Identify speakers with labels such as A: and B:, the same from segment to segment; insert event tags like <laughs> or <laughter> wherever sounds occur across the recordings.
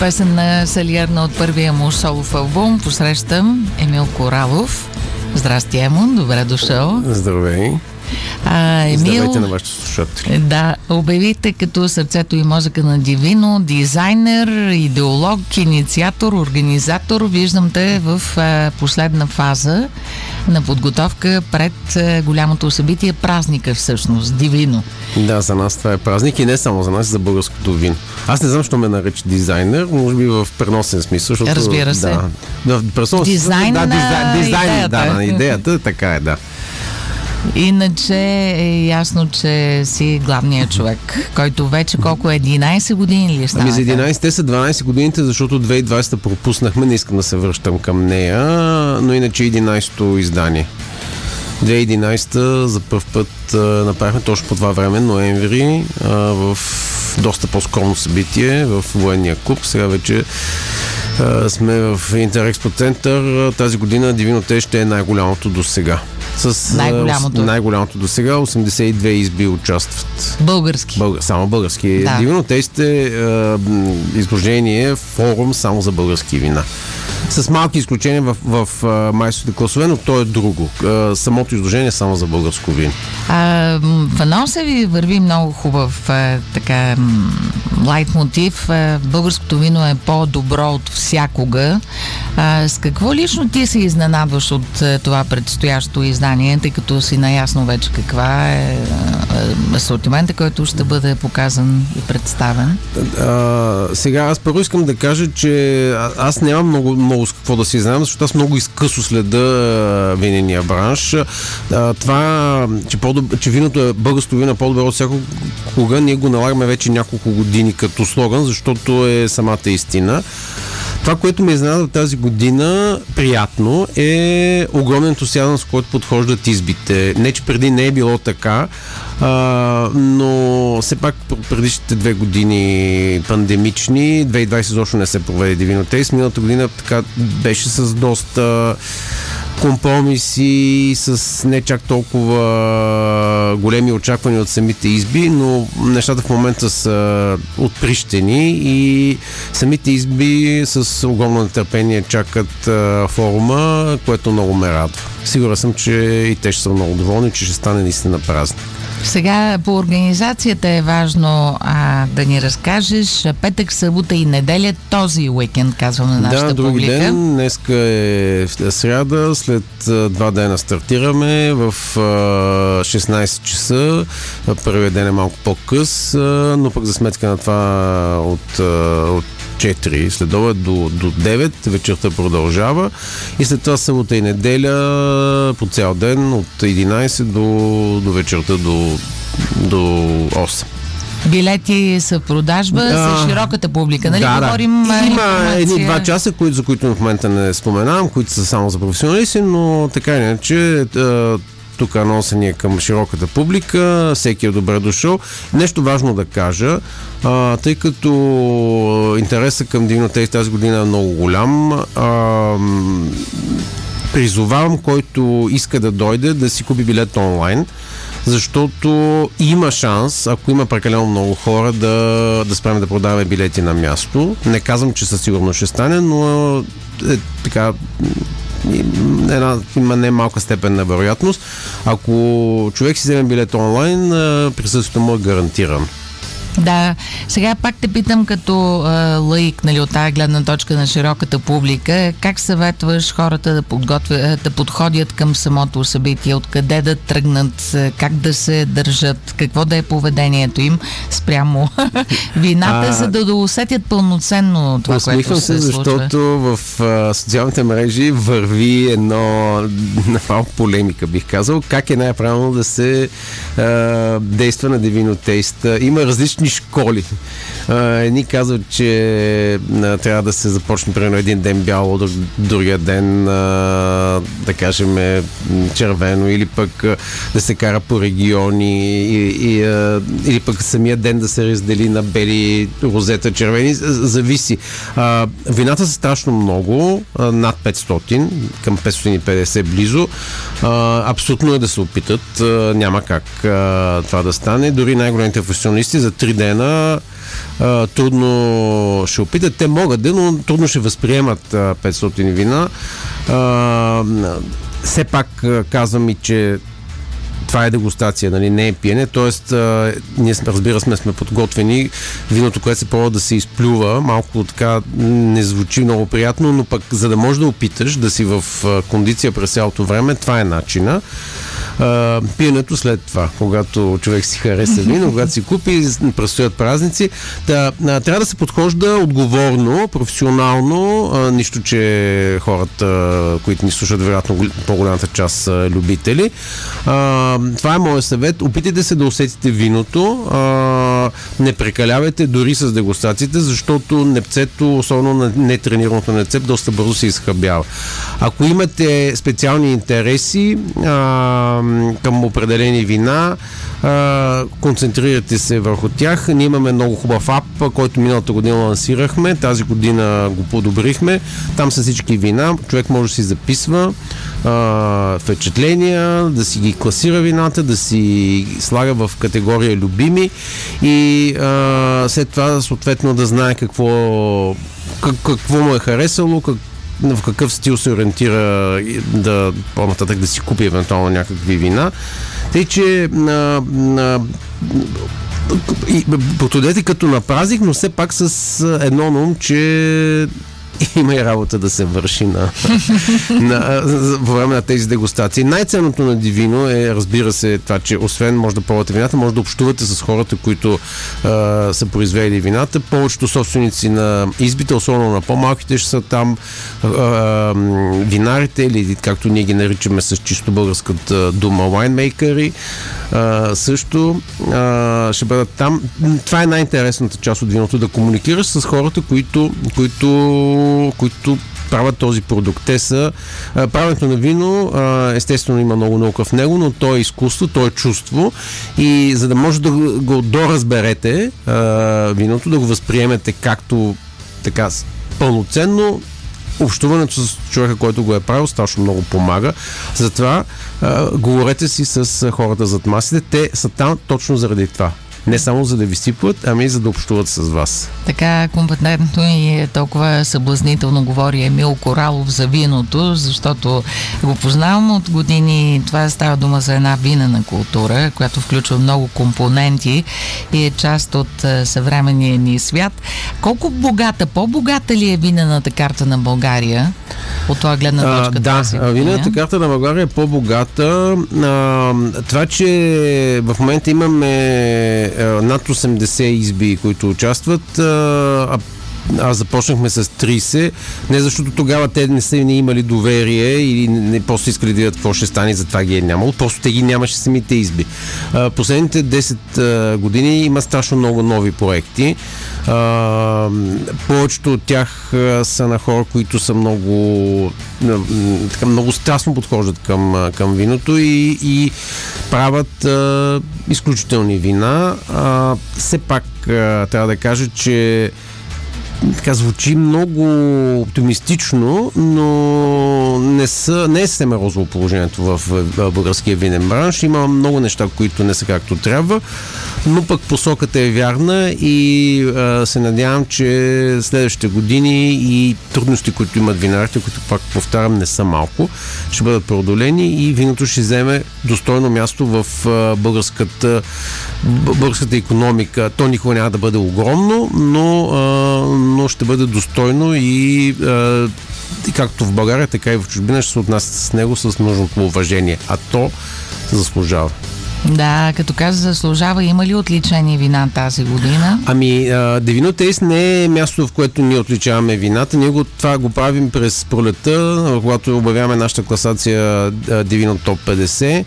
A: Песен на Салиерна от първия му солов албум посрещам Емил Коралов. Здрасти, Емон, добре дошъл.
B: Здравей.
A: А, Емил,
B: Здравейте на вашите слушатели.
A: да, обявихте като сърцето и мозъка на Дивино, дизайнер, идеолог, инициатор, организатор. Виждам те в последна фаза на подготовка пред голямото събитие, празника всъщност, Дивино.
B: Да, за нас това е празник и не само за нас, за българското вино. Аз не знам, що ме нарича дизайнер, може би в преносен смисъл. Защото,
A: Разбира се.
B: Да, в преносен
A: Дизайн
B: да, дизайн, дизайн,
A: идеята.
B: да, на идеята, така е, да.
A: Иначе е ясно, че си главният човек, който вече колко е 11 години ли става?
B: Ами за 11, те са 12 годините, защото 2020 пропуснахме, не искам да се връщам към нея, но иначе 11-то издание. 2011 за първ път направихме точно по това време, ноември, в доста по-скромно събитие в военния клуб. Сега вече сме в Интерекспо център. Тази година Дивино Те ще е най-голямото до сега. С, а,
A: Най-голямото.
B: най-голямото до сега. 82 изби участват.
A: Български.
B: Българ, само български.
A: Да.
B: Дивно Тест е а, м, изложение, форум само за български вина. С малки изключения в, в, в класове, но то е друго. Самото изложение е само за българско вино.
A: А, в анонса ви върви много хубав така лайт мотив. Българското вино е по-добро от всякога. А, с какво лично ти се изненадваш от това предстоящо издание, тъй като си наясно вече каква е асортимента, който ще бъде показан и представен?
B: А, сега аз първо искам да кажа, че аз нямам много, много с какво да си знам, защото аз много изкъсо следа винения бранш. А, това, че, че виното е българското вино е по-добро от всякога, ние го налагаме вече няколко години като слоган, защото е самата истина. Това, което ме изненада тази година, приятно, е огромен ентусиазъм, с който подхождат избите. Не, че преди не е било така, а, но все пак предишните две години пандемични, 2020 изобщо не се проведе Дивино Тейс. Миналата година така беше с доста компромиси, с не чак толкова големи очаквания от самите изби, но нещата в момента са отприщени и самите изби с огромно нетърпение чакат форума, което много ме радва. Сигурен съм, че и те ще са много доволни, че ще стане наистина празник.
A: Сега по организацията е важно а, да ни разкажеш петък, събота и неделя, този уикенд, казвам на нашата
B: да, други
A: публика.
B: ден. Днеска е в- сряда. След два дена стартираме в а, 16 часа. Първият ден е малко по-къс, а, но пък за сметка на това от, а, от 4 след обед до, до 9 вечерта продължава и след това събота и неделя по цял ден от 11 до, до вечерта до, до 8.
A: Билети са продажба
B: Да.
A: за широката публика. Нали
B: да,
A: говорим
B: да. Има
A: информация-
B: едни-два часа, които, за които в момента не споменавам, които са само за професионалисти, но така иначе тук анонса ни е към широката публика, всеки е добре дошъл. Нещо важно да кажа, а, тъй като интересът към Дивно Тейс тази година е много голям, а, призовавам който иска да дойде да си купи билет онлайн, защото има шанс, ако има прекалено много хора, да, да спрем да продаваме билети на място. Не казвам, че със сигурност ще стане, но е така една, има не малка степен на вероятност. Ако човек си вземе билет онлайн, присъствието му е гарантирано.
A: Да, сега пак те питам като а, лаик, нали, от тази гледна точка на широката публика, как съветваш хората да, подготвя, да подходят към самото събитие, откъде да тръгнат, как да се държат, какво да е поведението им спрямо <laughs> вината,
B: А,
A: за да, да усетят пълноценно това, което се,
B: се, защото в а, социалните мрежи върви едно направо полемика, бих казал, как е най-правилно да се а, действа на Taste. Има различни школи. А, едни казват, че трябва да се започне примерно един ден бяло, друг, другия ден да кажем е, червено или пък да се кара по региони и, и, или пък самия ден да се раздели на бели, розета, червени. Зависи. Вината са страшно много, над 500, към 550 близо. Абсолютно е да се опитат. Няма как това да стане. Дори най-големите професионалисти за 3 дена а, трудно ще опитат. Те могат да, но трудно ще възприемат а, 500 вина. А, все пак казвам и, че това е дегустация, нали, не е пиене. Тоест, а, ние разбира сме, сме подготвени. Виното, което се пробва да се изплюва, малко така не звучи много приятно, но пък за да можеш да опиташ да си в кондиция през цялото време, това е начина а, пиенето след това, когато човек си хареса вино, когато си купи, предстоят празници. Да, а, трябва да се подхожда отговорно, професионално, а, нищо, че хората, които ни слушат, вероятно по-голямата част са любители. А, това е моят съвет. Опитайте се да усетите виното. А, не прекалявайте дори с дегустациите, защото непцето, особено на нетренираното нецеп, доста бързо се изхъбява. Ако имате специални интереси, а, към определени вина, а, концентрирате се върху тях. Ние имаме много хубав ап, който миналата година лансирахме, тази година го подобрихме. Там са всички вина, човек може да си записва впечатления, да си ги класира вината, да си слага в категория любими и а, след това съответно да знае какво, как, какво му е харесало, как, в какъв стил се ориентира да по-нататък да си купи евентуално някакви вина. Тъй, че а, а, подходете като на празник, но все пак с едно ном, че <laughs> има и работа да се върши на, <laughs> на, по време на тези дегустации. Най-ценното на Дивино е, разбира се, това, че освен може да пробвате вината, може да общувате с хората, които а, са произвели вината. Повечето собственици на избите, особено на по-малките, ще са там а, винарите или както ние ги наричаме с чисто българската дума вайнмейкъри. А, също а, ще бъдат там. Това е най-интересната част от виното, да комуникираш с хората, които, които които правят този продукт. Те са правенето на вино, естествено има много наука в него, но то е изкуство, то е чувство и за да може да го доразберете виното, да го възприемете както така пълноценно, общуването с човека, който го е правил, страшно много помага. Затова а, говорете си с хората зад масите. Те са там точно заради това. Не само за да ви сипват, ами и за да общуват с вас.
A: Така компетентно и толкова съблазнително говори Емил Коралов за виното, защото го познавам от години. Това става дума за една винена култура, която включва много компоненти и е част от съвременния ни свят. Колко богата, по-богата ли е винената карта на България? От това гледна точка.
B: А, да, винената карта на България е по-богата. А, това, че в момента имаме е, над 80 изби, които участват, а аз започнахме с 30, не защото тогава те не са не имали доверие или не просто искали да видят какво ще стане, затова ги е нямало, просто те ги нямаше самите изби. Последните 10 години има страшно много нови проекти. Повечето от тях са на хора, които са много така, много страстно подхождат към, към виното и, и правят а, изключителни вина. А, все пак а, трябва да кажа, че така звучи много оптимистично, но не, са, не е съвсем розово положението в българския винен бранш. Има много неща, които не са както трябва, но пък посоката е вярна и а, се надявам, че следващите години и трудности, които имат винарите, които пак повтарям не са малко, ще бъдат преодолени и виното ще вземе достойно място в а, българската, българската економика. То никога няма да бъде огромно, но а, но ще бъде достойно и, и както в България, така и в чужбина ще се отнася с него с нужното уважение. А то заслужава.
A: Да, като каза заслужава, има ли отличени вина тази година?
B: Ами, Девино Тейс не е място, в което ние отличаваме вината. Ние го, това го правим през пролета, когато обявяваме нашата класация Девино Топ 50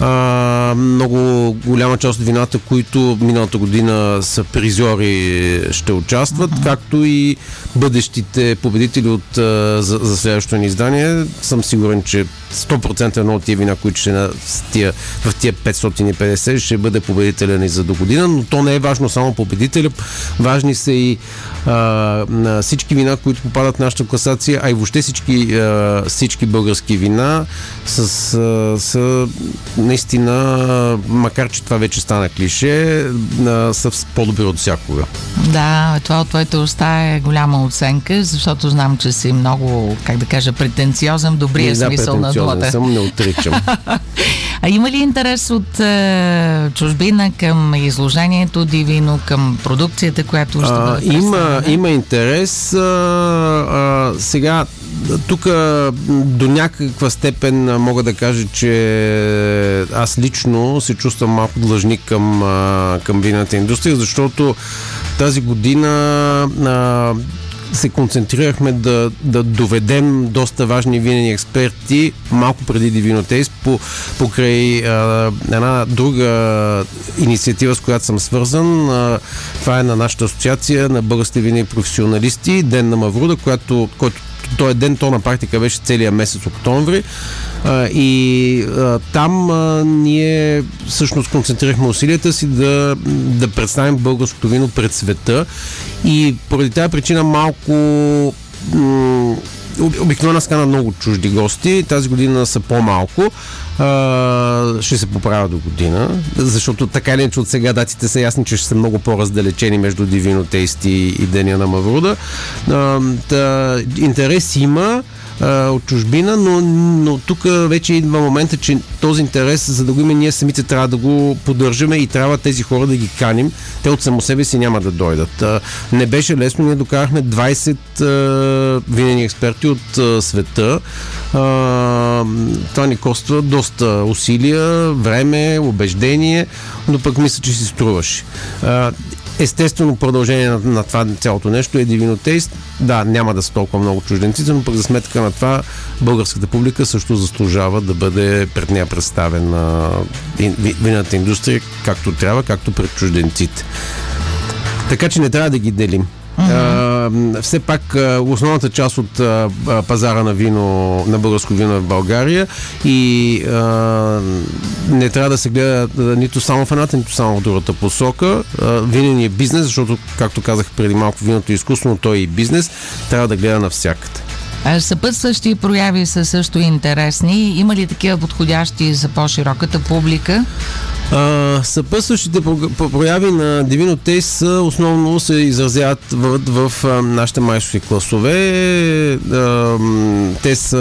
B: а, много голяма част от вината, които миналата година са призори, ще участват, uh-huh. както и бъдещите победители от, за, за следващото ни издание. Съм сигурен, че 100% едно от тия вина, които ще на тия, в тия 550 ще бъде победителя ни за до година, но то не е важно само победителя. Важни са и а, всички вина, които попадат в нашата класация, а и въобще всички, а, всички български вина с, а, са наистина, макар че това вече стана клише, са по-добри от всякога.
A: Да, това от твоите уста е голяма оценка, защото знам, че си много, как да кажа, претенциозен, добрия да, смисъл на думата.
B: съм, не отричам. <laughs>
A: а има ли интерес от е, чужбина към изложението Дивино, към продукцията, която ще бъде
B: има, има интерес. А, а, сега, тук до някаква степен мога да кажа, че аз лично се чувствам малко длъжник към, към вината индустрия, защото тази година а, се концентрирахме да, да доведем доста важни винени експерти малко преди Дивинотейс по, покрай а, една друга инициатива, с която съм свързан. А, това е на нашата асоциация на българските винени професионалисти, Ден на Мавруда, която, който този ден, то на практика беше целия месец октомври. А, и а, там а, ние всъщност концентрирахме усилията си да, да представим българското вино пред света. И поради тази причина малко м- обикновено скана много чужди гости. Тази година са по-малко. А, ще се поправя до година, защото така или иначе от сега датите са ясни, че ще са много по-раздалечени между Дивино Тейсти и Деня на Мавруда. А, та, интерес има от чужбина, но, но тук вече идва момента, че този интерес, за да го има ние самите, трябва да го поддържаме и трябва тези хора да ги каним. Те от само себе си няма да дойдат. Не беше лесно, ние докарахме 20 винени експерти от света. Това ни коства доста усилия, време, убеждение, но пък мисля, че си струваше. Естествено продължение на, на това цялото нещо е Taste. Да, няма да са толкова много чужденците, но пък за сметка на това българската публика също заслужава да бъде пред нея представена вината индустрия както трябва, както пред чужденците. Така че не трябва да ги делим. Uh-huh. Все пак основната част от пазара на вино, на българско вино е в България и не трябва да се гледа нито само в едната, нито само в другата посока. Винен е бизнес, защото, както казах преди малко, виното е изкусно, но той е и бизнес. Трябва да гледа навсякъде.
A: Съпътстващи прояви са също интересни. Има ли такива подходящи за по-широката публика?
B: А, съпътстващите прояви на Divino Taste основно се изразяват в, в, в нашите майсторски класове. А, те са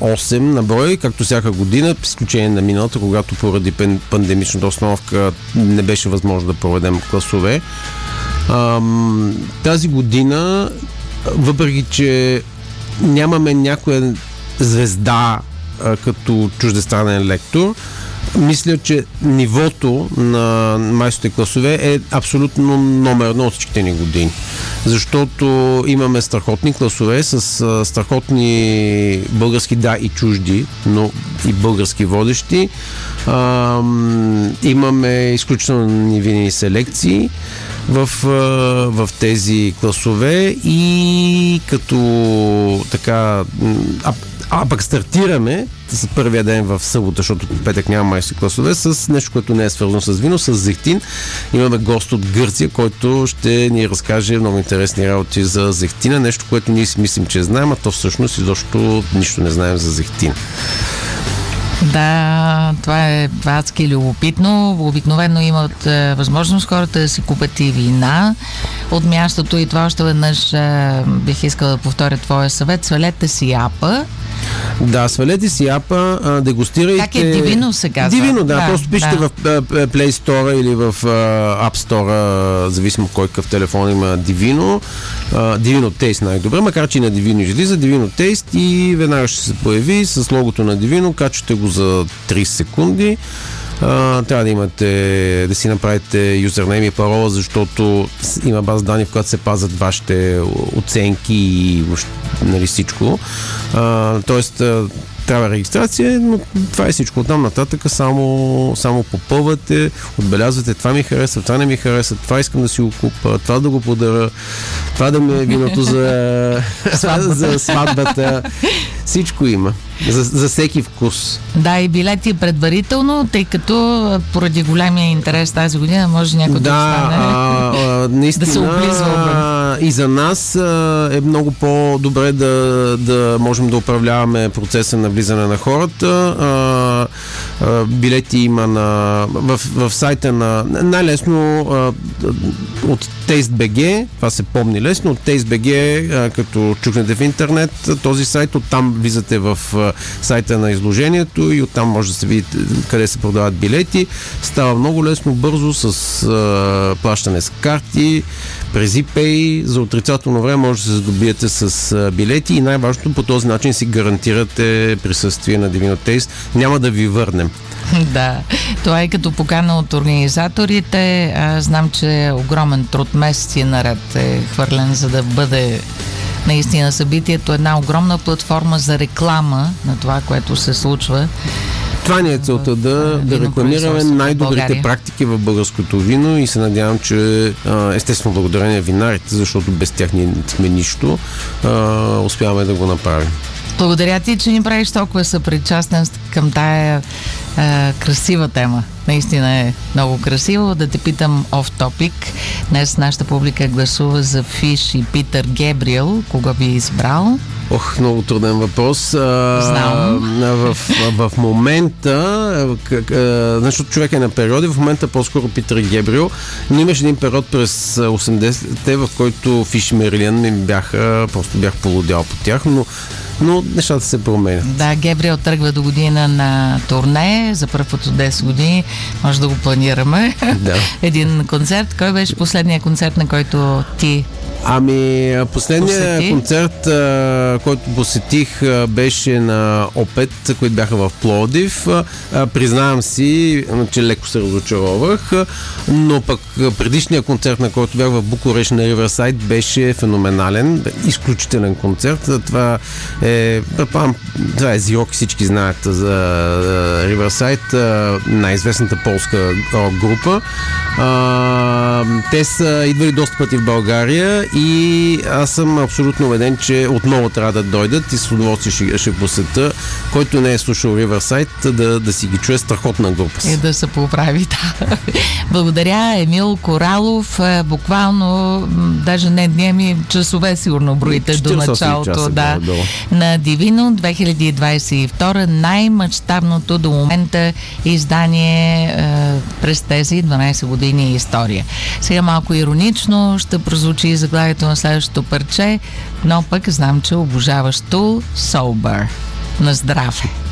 B: 8 на брой, както всяка година, с изключение на миналата, когато поради пандемичната основка не беше възможно да проведем класове. А, тази година, въпреки че нямаме някоя звезда а, като чуждестранен лектор, мисля, че нивото на майсторите класове е абсолютно номер едно от всичките ни години. Защото имаме страхотни класове с страхотни български, да, и чужди, но и български водещи. А, имаме изключително винени селекции в, в тези класове и като така а, пък стартираме с първия ден в събота, защото петък няма майски класове, с нещо, което не е свързано с вино, с зехтин. Имаме гост от Гърция, който ще ни разкаже много интересни работи за зехтина, нещо, което ние си мислим, че знаем, а то всъщност изобщо нищо не знаем за зехтин.
A: Да, това е адски любопитно. Обикновено имат е, възможност хората да си купят и вина от мястото и това още веднъж е, бих искала да повторя твоя съвет. Свалете си апа
B: да, свалете си апа, а, дегустирайте.
A: Как е Дивино се казва?
B: Дивино, да. да просто пишете да. в Play Store или в uh, App Store, зависимо кой какъв телефон има Дивино. Дивино Тейст най-добре, макар че и на Дивино излиза Дивино Тейст и веднага ще се появи с логото на Дивино, качвате го за 30 секунди. А, трябва да имате, да си направите юзернейм и парола, защото има база данни, в която се пазят вашите оценки и нали, всичко. А, тоест, трябва регистрация, но това е всичко. Оттам нататък само, само попълвате, отбелязвате това ми харесва, това не ми харесва, това искам да си го купа, това да го подаря, това да ми е виното за, <laughs> за сватбата. Всичко има. За, за всеки вкус.
A: Да, и билети предварително, тъй като поради големия интерес тази година може някой да, да
B: стане, а, а, наистина, да се облизва. И за нас а, е много по-добре да, да можем да управляваме процеса на влизане на хората. А, а, билети има на, в, в сайта на най-лесно а, от TasteBG, това се помни лесно, TasteBG, като чукнете в интернет този сайт, оттам влизате в сайта на изложението и оттам може да се видите къде се продават билети. Става много лесно, бързо, с а, плащане с карти, през ePay. За отрицателно време може да се здобиете с билети и най-важното по този начин си гарантирате присъствие на Divino Taste. Няма да ви върнем. <laughs>
A: Да, това е като покана от организаторите. Аз знам, че огромен труд месеци наред е хвърлен, за да бъде наистина събитието една огромна платформа за реклама на това, което се случва.
B: Това ни е целта да, да рекламираме най-добрите практики в българското вино и се надявам, че естествено благодарение винарите, защото без тях ние сме нищо, успяваме да го направим.
A: Благодаря ти, че ни правиш толкова съпричастен към тая е, красива тема. Наистина е много красиво. Да те питам оф топик. Днес нашата публика гласува за Фиш и Питър Гебриел. Кога би избрал?
B: Ох, много труден въпрос.
A: Знам.
B: В, в, в момента, защото човек е на периоди, в момента по-скоро Питър Гебриел, но имаше един период през 80-те, в който Фиш и Мерилиан ми бяха, просто бях полудял по тях, но но нещата се променят.
A: Да, Гебриел тръгва до година на турне, за първото 10 години, може да го планираме.
B: Да. <laughs>
A: Един концерт. Кой беше последният концерт, на който ти
B: Ами, последният Посети? концерт, а, който посетих, а, беше на Опет, които бяха в Плодив. А, признавам си, че леко се разочаровах, но пък предишният концерт, на който бях в Букуреш на Риверсайд, беше феноменален, изключителен концерт. Това е, предполагам, това е Зирок, всички знаят за Риверсайд, най-известната полска група. Те са идвали доста пъти в България и аз съм абсолютно убеден, че отново трябва да дойдат и с удоволствие ще, ще посета, който не е слушал Riverside, да, да си ги чуе страхотна група.
A: И да се поправи, <laughs> да. Благодаря, Емил Коралов. Е, буквално, даже не дни, ми часове сигурно броите до началото да, на Дивино 2022, най-мащабното до момента издание е, през тези 12 години история. Сега малко иронично ще прозвучи заглавието на следващото парче, но пък знам, че обожаваш Тул Sober. На здраве!